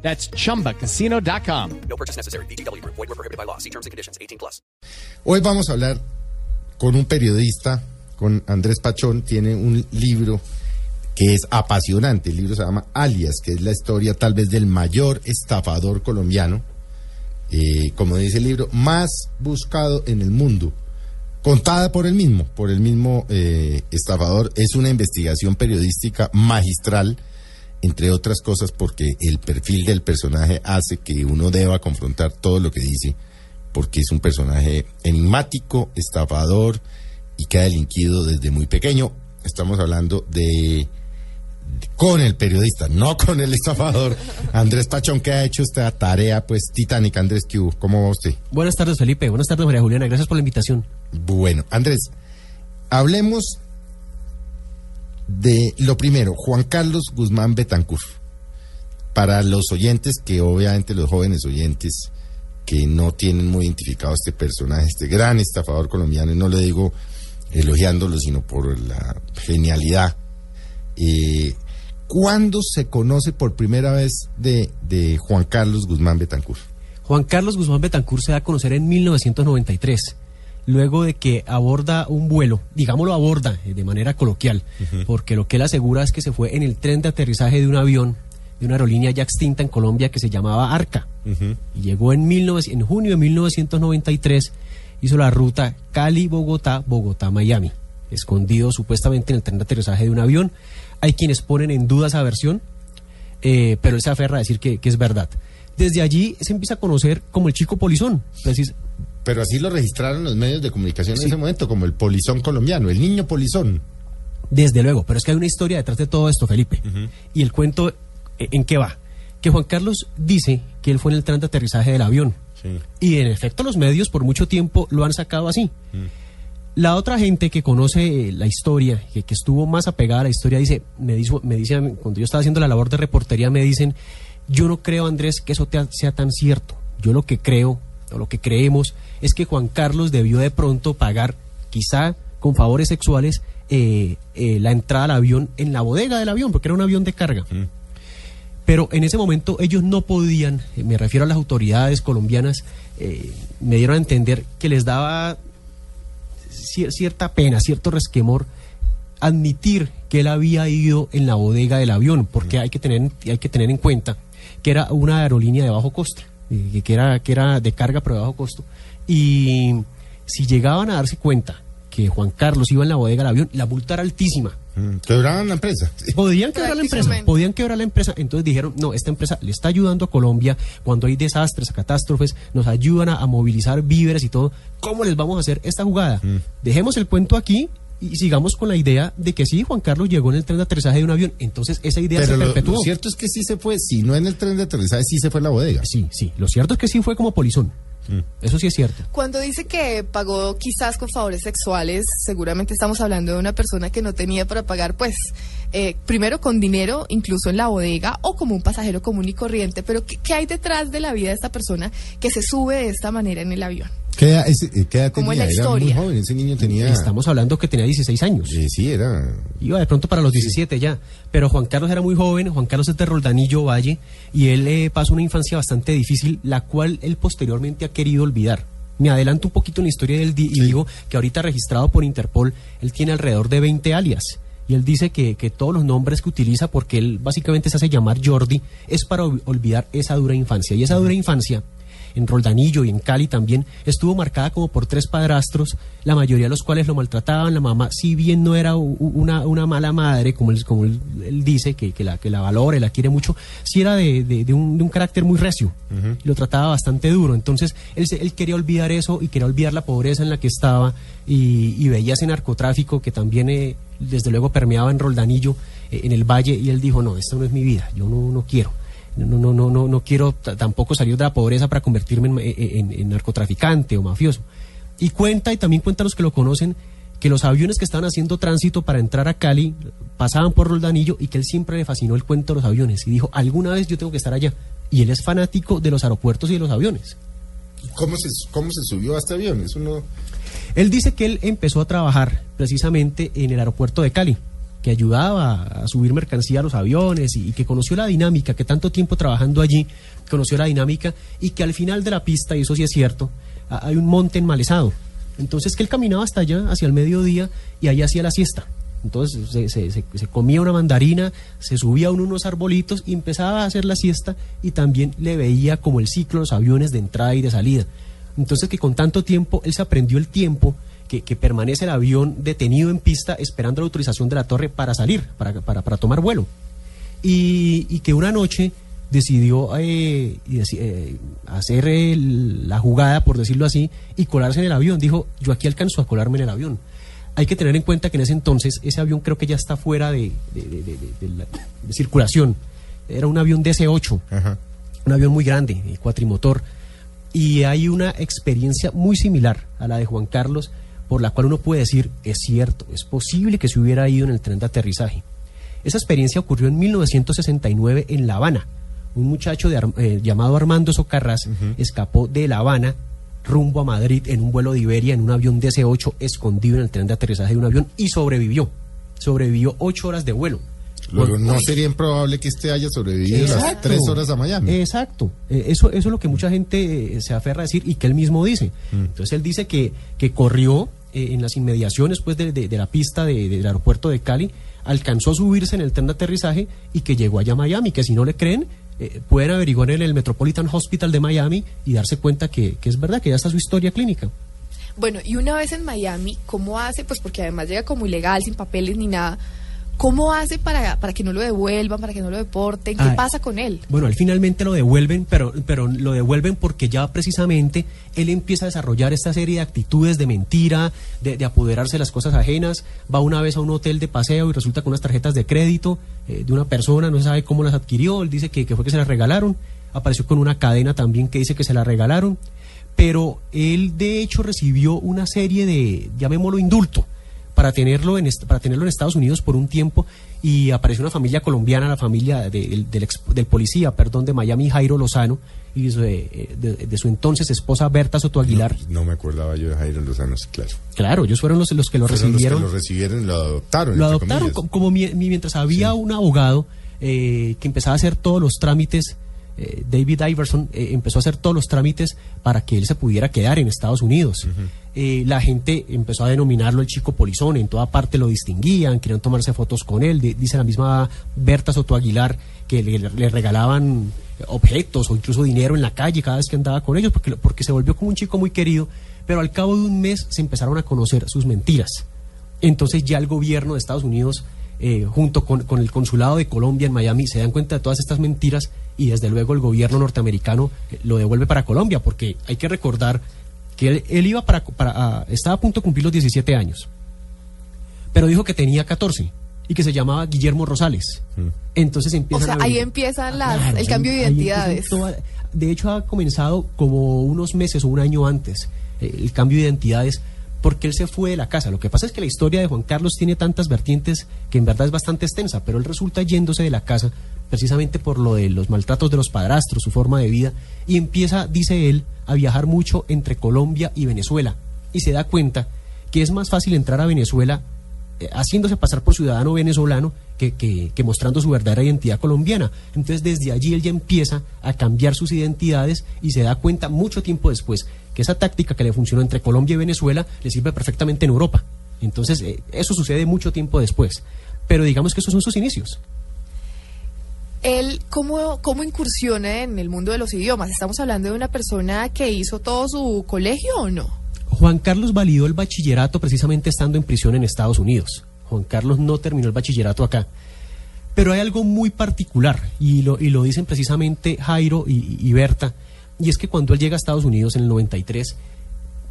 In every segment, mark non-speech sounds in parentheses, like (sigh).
That's chumbacasino.com. No purchase necessary. BGW. Void were prohibited by law. See terms and conditions. 18 plus. Hoy vamos a hablar con un periodista, con Andrés Pachón, tiene un libro que es apasionante. El libro se llama Alias, que es la historia tal vez del mayor estafador colombiano, eh, como dice el libro, más buscado en el mundo, contada por el mismo, por el mismo eh, estafador. Es una investigación periodística magistral, entre otras cosas porque el perfil del personaje hace que uno deba confrontar todo lo que dice, porque es un personaje enigmático, estafador y que ha delinquido desde muy pequeño. Estamos hablando de con el periodista, no con el estafador. Andrés Pachón, que ha hecho esta tarea, pues, titánica. Andrés, ¿qué hubo? ¿Cómo va usted? Buenas tardes, Felipe. Buenas tardes, María Juliana. Gracias por la invitación. Bueno, Andrés, hablemos de lo primero, Juan Carlos Guzmán Betancur. Para los oyentes, que obviamente los jóvenes oyentes que no tienen muy identificado este personaje, este gran estafador colombiano, y no le digo elogiándolo, sino por la genialidad. Eh, ¿Cuándo se conoce por primera vez de, de Juan Carlos Guzmán Betancur? Juan Carlos Guzmán Betancur se da a conocer en 1993, luego de que aborda un vuelo, digámoslo aborda eh, de manera coloquial, porque lo que él asegura es que se fue en el tren de aterrizaje de un avión de una aerolínea ya extinta en Colombia que se llamaba Arca. Y llegó en, 19 en junio de 1993, hizo la ruta Cali-Bogotá, Bogotá-Miami, escondido supuestamente en el tren de aterrizaje de un avión. Hay quienes ponen en duda esa versión, eh, pero él se aferra a decir que, que es verdad. Desde allí se empieza a conocer como el chico polizón. Precis- Pero así lo registraron los medios de comunicación en ese momento, como el polizón colombiano, el niño polizón. Desde luego, pero es que hay una historia detrás de todo esto, Felipe. Y el cuento, eh, ¿en qué va? Que Juan Carlos dice que él fue en el tren de aterrizaje del avión. Sí. Y en efecto los medios por mucho tiempo lo han sacado así. La otra gente que conoce eh, la historia, que, que estuvo más apegada a la historia, dice, me, dijo, me dice, cuando yo estaba haciendo la labor de reportería, me dicen, yo no creo, Andrés, que eso te- sea tan cierto. Yo lo que creo, o lo que creemos, es que Juan Carlos debió de pronto pagar, quizá con favores sexuales, eh, eh, la entrada al avión en la bodega del avión, porque era un avión de carga. Pero en ese momento ellos no podían, eh, me refiero a las autoridades colombianas, eh, me dieron a entender que les daba cier- cierta pena, cierto resquemor admitir que él había ido en la bodega del avión, porque hay que tener, hay que tener en cuenta que era una aerolínea de bajo costo, eh, que- que era, que era de carga pero de bajo costo. Y si llegaban a darse cuenta que Juan Carlos iba en la bodega del avión, la multa era altísima. Mm, Quebraban la empresa. (laughs) Podían quebrar la empresa, podían quebrar la empresa. Entonces dijeron, no, esta empresa le está ayudando a Colombia cuando hay desastres, catástrofes, nos ayudan a, a movilizar víveres y todo. ¿Cómo les vamos a hacer esta jugada? Dejemos el cuento aquí y sigamos con la idea de que sí, Juan Carlos llegó en el tren de aterrizaje de un avión. Entonces esa idea Pero se lo, perpetuó. lo cierto es que sí se fue, si no en el tren de aterrizaje, sí se fue a la bodega. Sí, sí. Lo cierto es que sí fue como polizón. Eso sí es cierto. Cuando dice que pagó quizás con favores sexuales, seguramente estamos hablando de una persona que no tenía para pagar, pues, eh, primero con dinero, incluso en la bodega, o como un pasajero común y corriente. Pero ¿qué, qué hay detrás de la vida de esta persona que se sube de esta manera en el avión? ¿Qué edad, ese- eh, qué edad ¿Cómo es tenía? la Era muy historia? joven, ese niño tenía... Estamos hablando que tenía 16 años. Eh, sí, era... Iba de pronto para los 17 ya. Pero Juan Carlos era muy joven, Juan Carlos es de Roldanillo Valle, y él eh, pasó una infancia bastante difícil, la cual él posteriormente ha querido olvidar. Me adelanto un poquito en la historia del di- y digo que ahorita registrado por Interpol, él tiene alrededor de 20 alias. Y él dice que, que todos los nombres que utiliza, porque él básicamente se hace llamar Jordi, es para ol- olvidar esa dura infancia. Y esa dura infancia en Roldanillo y en Cali también, estuvo marcada como por tres padrastros, la mayoría de los cuales lo maltrataban. La mamá, si bien no era una, una mala madre, como él, como él, él dice, que, que, la, que la valora y la quiere mucho, sí era de, de- de un, de un carácter muy recio. Y lo trataba bastante duro. Entonces, él, él quería olvidar eso y quería olvidar la pobreza en la que estaba y, y veía ese narcotráfico que también, eh, desde luego, permeaba en Roldanillo, eh, en el valle, y él dijo, no, esta no es mi vida, yo no, no quiero. No, no, no, no, no quiero tampoco salir de la pobreza para convertirme en, en- en narcotraficante o mafioso. Y cuenta, y también cuenta los que lo conocen, que los aviones que estaban haciendo tránsito para entrar a Cali pasaban por Roldanillo y que él siempre le fascinó el cuento de los aviones. Y dijo, alguna vez yo tengo que estar allá. Y él es fanático de los aeropuertos y de los aviones. ¿Cómo se, ¿Cómo se subió a este avión? Eso no... Él dice que él empezó a trabajar precisamente en el aeropuerto de Cali, que ayudaba a subir mercancía a los aviones y, que conoció la dinámica, que tanto tiempo trabajando allí conoció la dinámica y que al final de la pista, y eso sí es cierto, hay un monte enmalezado. Entonces que él caminaba hasta allá, hacia el mediodía, y ahí hacía la siesta. Entonces se, se- comía una mandarina, se subía a unos arbolitos y empezaba a hacer la siesta y también le veía como el ciclo los aviones de entrada y de salida. Entonces que con tanto tiempo él se aprendió el tiempo que, que permanece el avión detenido en pista esperando la autorización de la torre para salir, para, para, para tomar vuelo. Y, y que una noche decidió eh, eh, hacer el- la jugada, por decirlo así, y colarse en el avión. Dijo, yo aquí alcanzo a colarme en el avión. Hay que tener en cuenta que en ese entonces ese avión creo que ya está fuera de, de- de- de- de la- de circulación. Era un avión DC-8 Ajá. un avión muy grande, eh, cuatrimotor, y hay una experiencia muy similar a la de Juan Carlos, por la cual uno puede decir, es cierto, es posible que se hubiera ido en el tren de aterrizaje. Esa experiencia ocurrió en 1969 en La Habana. Un muchacho de Ar- eh, llamado Armando Socarrás escapó de La Habana rumbo a Madrid en un vuelo de Iberia en un avión DC-8 escondido en el tren de aterrizaje de un avión y sobrevivió. Sobrevivió ocho horas de vuelo. Luego, no sería improbable que este haya sobrevivido las tres horas a Miami. Exacto. Eh, eso, eso es lo que mucha gente eh, se aferra a decir y que él mismo dice. Mm. Entonces él dice que, que corrió eh, en las inmediaciones pues, de, de- la pista de- del aeropuerto de Cali, alcanzó a subirse en el tren de aterrizaje y que llegó allá a Miami, que si no le creen, eh, pueden averiguar en el Metropolitan Hospital de Miami y darse cuenta que, que es verdad, que ya está su historia clínica. Bueno, y una vez en Miami, ¿cómo hace? Pues porque además llega como ilegal, sin papeles ni nada. ¿Cómo hace para, para que no lo devuelvan, para que no lo deporten? ¿Qué Ah, pasa con él? Bueno, él finalmente lo devuelven, pero, pero lo devuelven porque ya precisamente él empieza a desarrollar esta serie de actitudes de mentira, de, de apoderarse de las cosas ajenas. Va una vez a un hotel de paseo y resulta con unas tarjetas de crédito eh, de una persona, no se sabe cómo las adquirió. Él dice que, que fue que se las regalaron. Apareció con una cadena también que dice que se la regalaron. Pero él de hecho recibió una serie de, llamémoslo indulto, para tenerlo en para tenerlo en Estados Unidos por un tiempo y apareció una familia colombiana, la familia de- del, del ex- del policía, perdón, de Miami, Jairo Lozano, y su, eh, de, de su entonces esposa Berta Soto Aguilar. No, no me acordaba yo de Jairo Lozano, sí, claro. Claro, ellos fueron los, los que lo Fueron recibieron. Los que lo recibieron lo adoptaron. Lo adoptaron como mi- mientras había un abogado eh, que empezaba a hacer todos los trámites. Eh, David Iverson eh, empezó a hacer todos los trámites para que él se pudiera quedar en Estados Unidos. Eh, la gente empezó a denominarlo el chico polizón, en toda parte lo distinguían, querían tomarse fotos con él. Di- dice la misma Berta Soto Aguilar que le, le regalaban objetos o incluso dinero en la calle cada vez que andaba con ellos, porque, porque se volvió como un chico muy querido. Pero al cabo de un mes se empezaron a conocer sus mentiras. Entonces ya el gobierno de Estados Unidos, eh, junto con, con el consulado de Colombia en Miami, se dan cuenta de todas estas mentiras y desde luego el gobierno norteamericano lo devuelve para Colombia, porque hay que recordar que él, él iba para, estaba a punto de cumplir los 17 años, pero dijo que tenía 14 y que se llamaba Guillermo Rosales. Entonces O empiezan sea, a ahí empiezan las, Claro, el cambio de identidades. toda- de hecho, ha comenzado como unos meses o un año antes eh, el cambio de identidades porque él se fue de la casa. Lo que pasa es que la historia de Juan Carlos tiene tantas vertientes que en verdad es bastante extensa, pero él resulta yéndose de la casa precisamente por lo de los maltratos de los padrastros, su forma de vida, y empieza, dice él, a viajar mucho entre Colombia y Venezuela. Y se da cuenta que es más fácil entrar a Venezuela eh, haciéndose pasar por ciudadano venezolano que, que- que mostrando su verdadera identidad colombiana. Entonces desde allí él ya empieza a cambiar sus identidades y se da cuenta mucho tiempo después que esa táctica que le funcionó entre Colombia y Venezuela le sirve perfectamente en Europa. Entonces eh, eso sucede mucho tiempo después. Pero digamos que esos son sus inicios. Él, ¿cómo, ¿cómo incursiona en el mundo de los idiomas? ¿Estamos hablando de una persona que hizo todo su colegio o no? Juan Carlos validó el bachillerato precisamente estando en prisión en Estados Unidos. Juan Carlos no terminó el bachillerato acá. Pero hay algo muy particular, y lo, y lo dicen precisamente Jairo y, y Berta, y es que cuando él llega a Estados Unidos en el 93,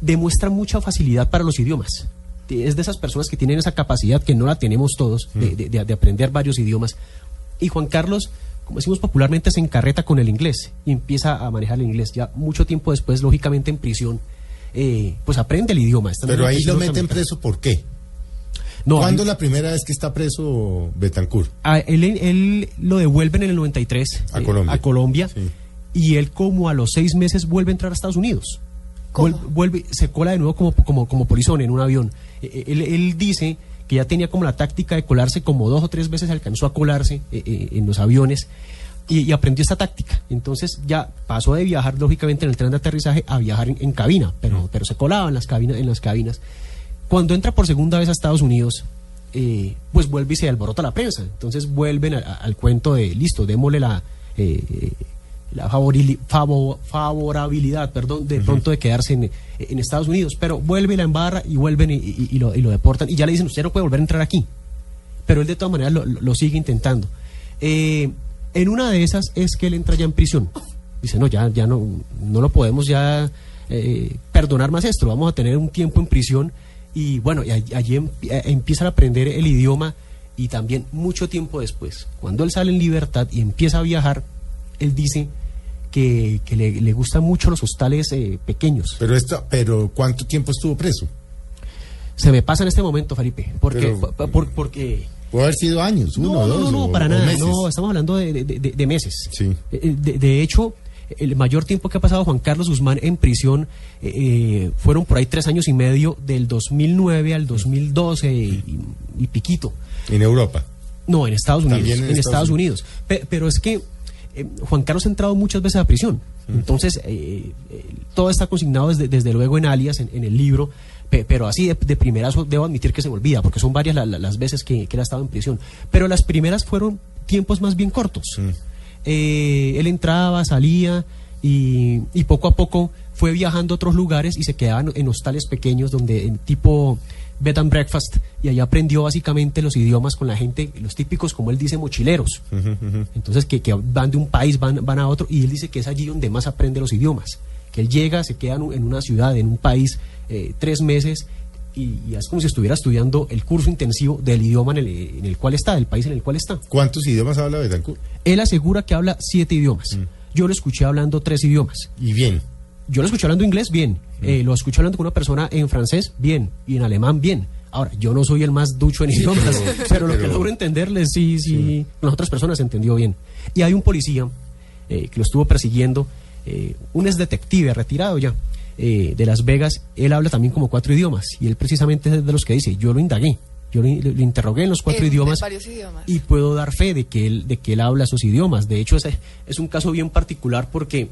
demuestra mucha facilidad para los idiomas. Es de esas personas que tienen esa capacidad que no la tenemos todos de, de- de- de aprender varios idiomas. Y Juan Carlos como decimos popularmente, se encarreta con el inglés y empieza a manejar el inglés. Ya mucho tiempo después, lógicamente en prisión, eh, pues aprende el idioma. Pero ahí lo meten preso, ¿por qué? No, ¿Cuándo es la primera vez que está preso Betancourt? a él, él lo devuelven en el 93 A eh, Colombia. a Colombia, Sí. Y él como a los seis meses vuelve a entrar a Estados Unidos. ¿Cómo? Vuel- Vuelve, se cola de nuevo como, como, como polizón en un avión. Eh, eh, Él, él dice que ya tenía como la táctica de colarse, como dos o tres veces alcanzó a colarse eh, eh, en los aviones y, y aprendió esta táctica. Entonces ya pasó de viajar lógicamente en el tren de aterrizaje a viajar en, en cabina, pero, pero se colaba en las, cabinas, en las cabinas. Cuando entra por segunda vez a Estados Unidos, eh, pues vuelve y se alborota la prensa. Entonces vuelven a- a- al cuento de, listo, démosle la, eh, la favorabilidad, perdón, de pronto de quedarse en, en Estados Unidos. Pero vuelve y la embarra y vuelven y, y- y lo, y lo deportan. Y ya le dicen, usted no puede volver a entrar aquí. Pero él de todas maneras lo, sigue intentando. Eh, en una de esas es que él entra ya en prisión. Dice, no, ya, ya no, no lo podemos ya eh, perdonar más esto, vamos a tener un tiempo en prisión y bueno, y allí, allí em- empieza a aprender el idioma y también mucho tiempo después, cuando él sale en libertad y empieza a viajar, él dice que, que le, le gustan mucho los hostales eh, pequeños. Pero, esta, pero ¿cuánto tiempo estuvo preso? Se me pasa en este momento, Felipe, porque, Pero- por- por- porque Puede haber sido años, uno, no, no, dos no, no, o- para o nada. meses. No, estamos hablando de, de- de- de meses. Sí. Eh, De, de hecho, el mayor tiempo que ha pasado Juan Carlos Guzmán en prisión eh, eh, fueron por ahí tres años y medio, del 2009 al 2012 y, y piquito. En Europa. No, en Estados Unidos. En, en Estados Estados Unidos. Pe- pero es que eh, Juan Carlos ha entrado muchas veces a prisión. Entonces, eh, eh, todo está consignado desde, desde luego en alias, en, en el libro. pe- Pero así de, de primerazo debo admitir que se me olvida, porque son varias la- la- las veces que, que él ha estado en prisión. Pero las primeras fueron tiempos más bien cortos. Eh, él entraba, salía y, y poco a poco fue viajando a otros lugares y se quedaba en, hostales pequeños donde en tipo bed and breakfast y allá aprendió básicamente los idiomas con la gente, los típicos como él dice mochileros. Entonces que, que van de un país, van, van a otro y él dice que es allí donde más aprende los idiomas. Que él llega, se queda en, un- en una ciudad, en un país, eh, tres meses y, y es como si estuviera estudiando el curso intensivo del idioma en el, en el cual está, del país en el cual está. ¿Cuántos idiomas habla Betancourt? Él asegura que habla siete idiomas. Yo lo escuché hablando tres idiomas. Y bien. Yo lo escuché hablando inglés, bien. Eh, lo escuché hablando con una persona en francés, bien. Y en alemán, bien. Ahora, yo no soy el más ducho en idiomas, (laughs) pero, lo que pero- logro entenderle, sí, sí, las otras personas entendió bien. Y hay un policía eh, que lo estuvo persiguiendo, eh, un ex detective retirado ya, eh, de Las Vegas. Él habla también como cuatro idiomas. Y él precisamente es de los que dice, yo lo indagué. Yo lo, lo interrogué en los cuatro En- idiomas varios idiomas. y puedo dar fe de que él, de que él habla esos idiomas. De hecho, ese es un caso bien particular porque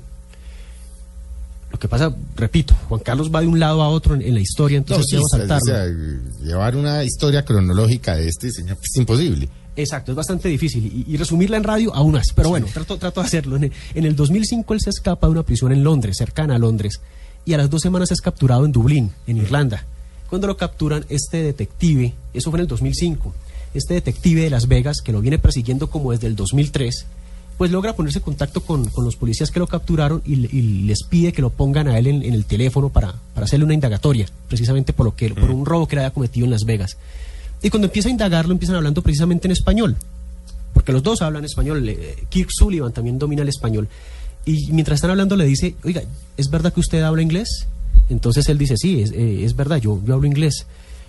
lo que pasa, repito, Juan Carlos va de un lado a otro en, en la historia, No, entonces sí, debo o saltarlo. sea, llevar una historia cronológica de este señor es imposible. Exacto, es bastante difícil. Y, y resumirla en radio aún más. Pero bueno, trato, trato de hacerlo. En el, en el 2005 él se escapa de una prisión en Londres, cercana a Londres. Y a las dos semanas es capturado en Dublín, en Irlanda. Cuando lo capturan, este detective, eso fue en el 2005, este detective de Las Vegas, que lo viene persiguiendo como desde el 2003, pues logra ponerse en contacto con, con los policías que lo capturaron y, le- y les pide que lo pongan a él en, en el teléfono para, para hacerle una indagatoria, precisamente por, lo que, por un robo que le había cometido en Las Vegas. Y cuando empieza a indagarlo, empiezan hablando precisamente en español, porque los dos hablan español. Kirk Sullivan también domina el español. Y mientras están hablando, le dice: Oiga, ¿es verdad que usted habla inglés? Entonces él dice: Sí, es, eh, es verdad, yo, yo hablo inglés.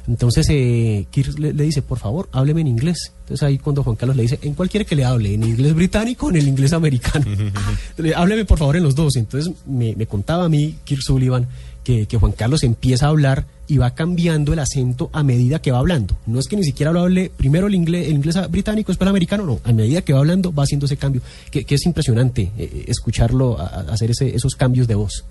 Entonces eh, Kirk le, le dice: Por favor, hábleme en inglés. Entonces ahí, cuando Juan Carlos le dice: ¿En cuál quiere que le hable? ¿En inglés británico o en el inglés americano? (laughs) Le- Hábleme por favor en los dos. Entonces me, me contaba a mí, Kirk Sullivan, que, que Juan Carlos empieza a hablar y va cambiando el acento a medida que va hablando. No es que ni siquiera lo hable primero el inglés, el inglés británico, después el americano, no. A medida que va hablando va haciendo ese cambio, que, que es impresionante eh, escucharlo a- a hacer ese- esos cambios de voz.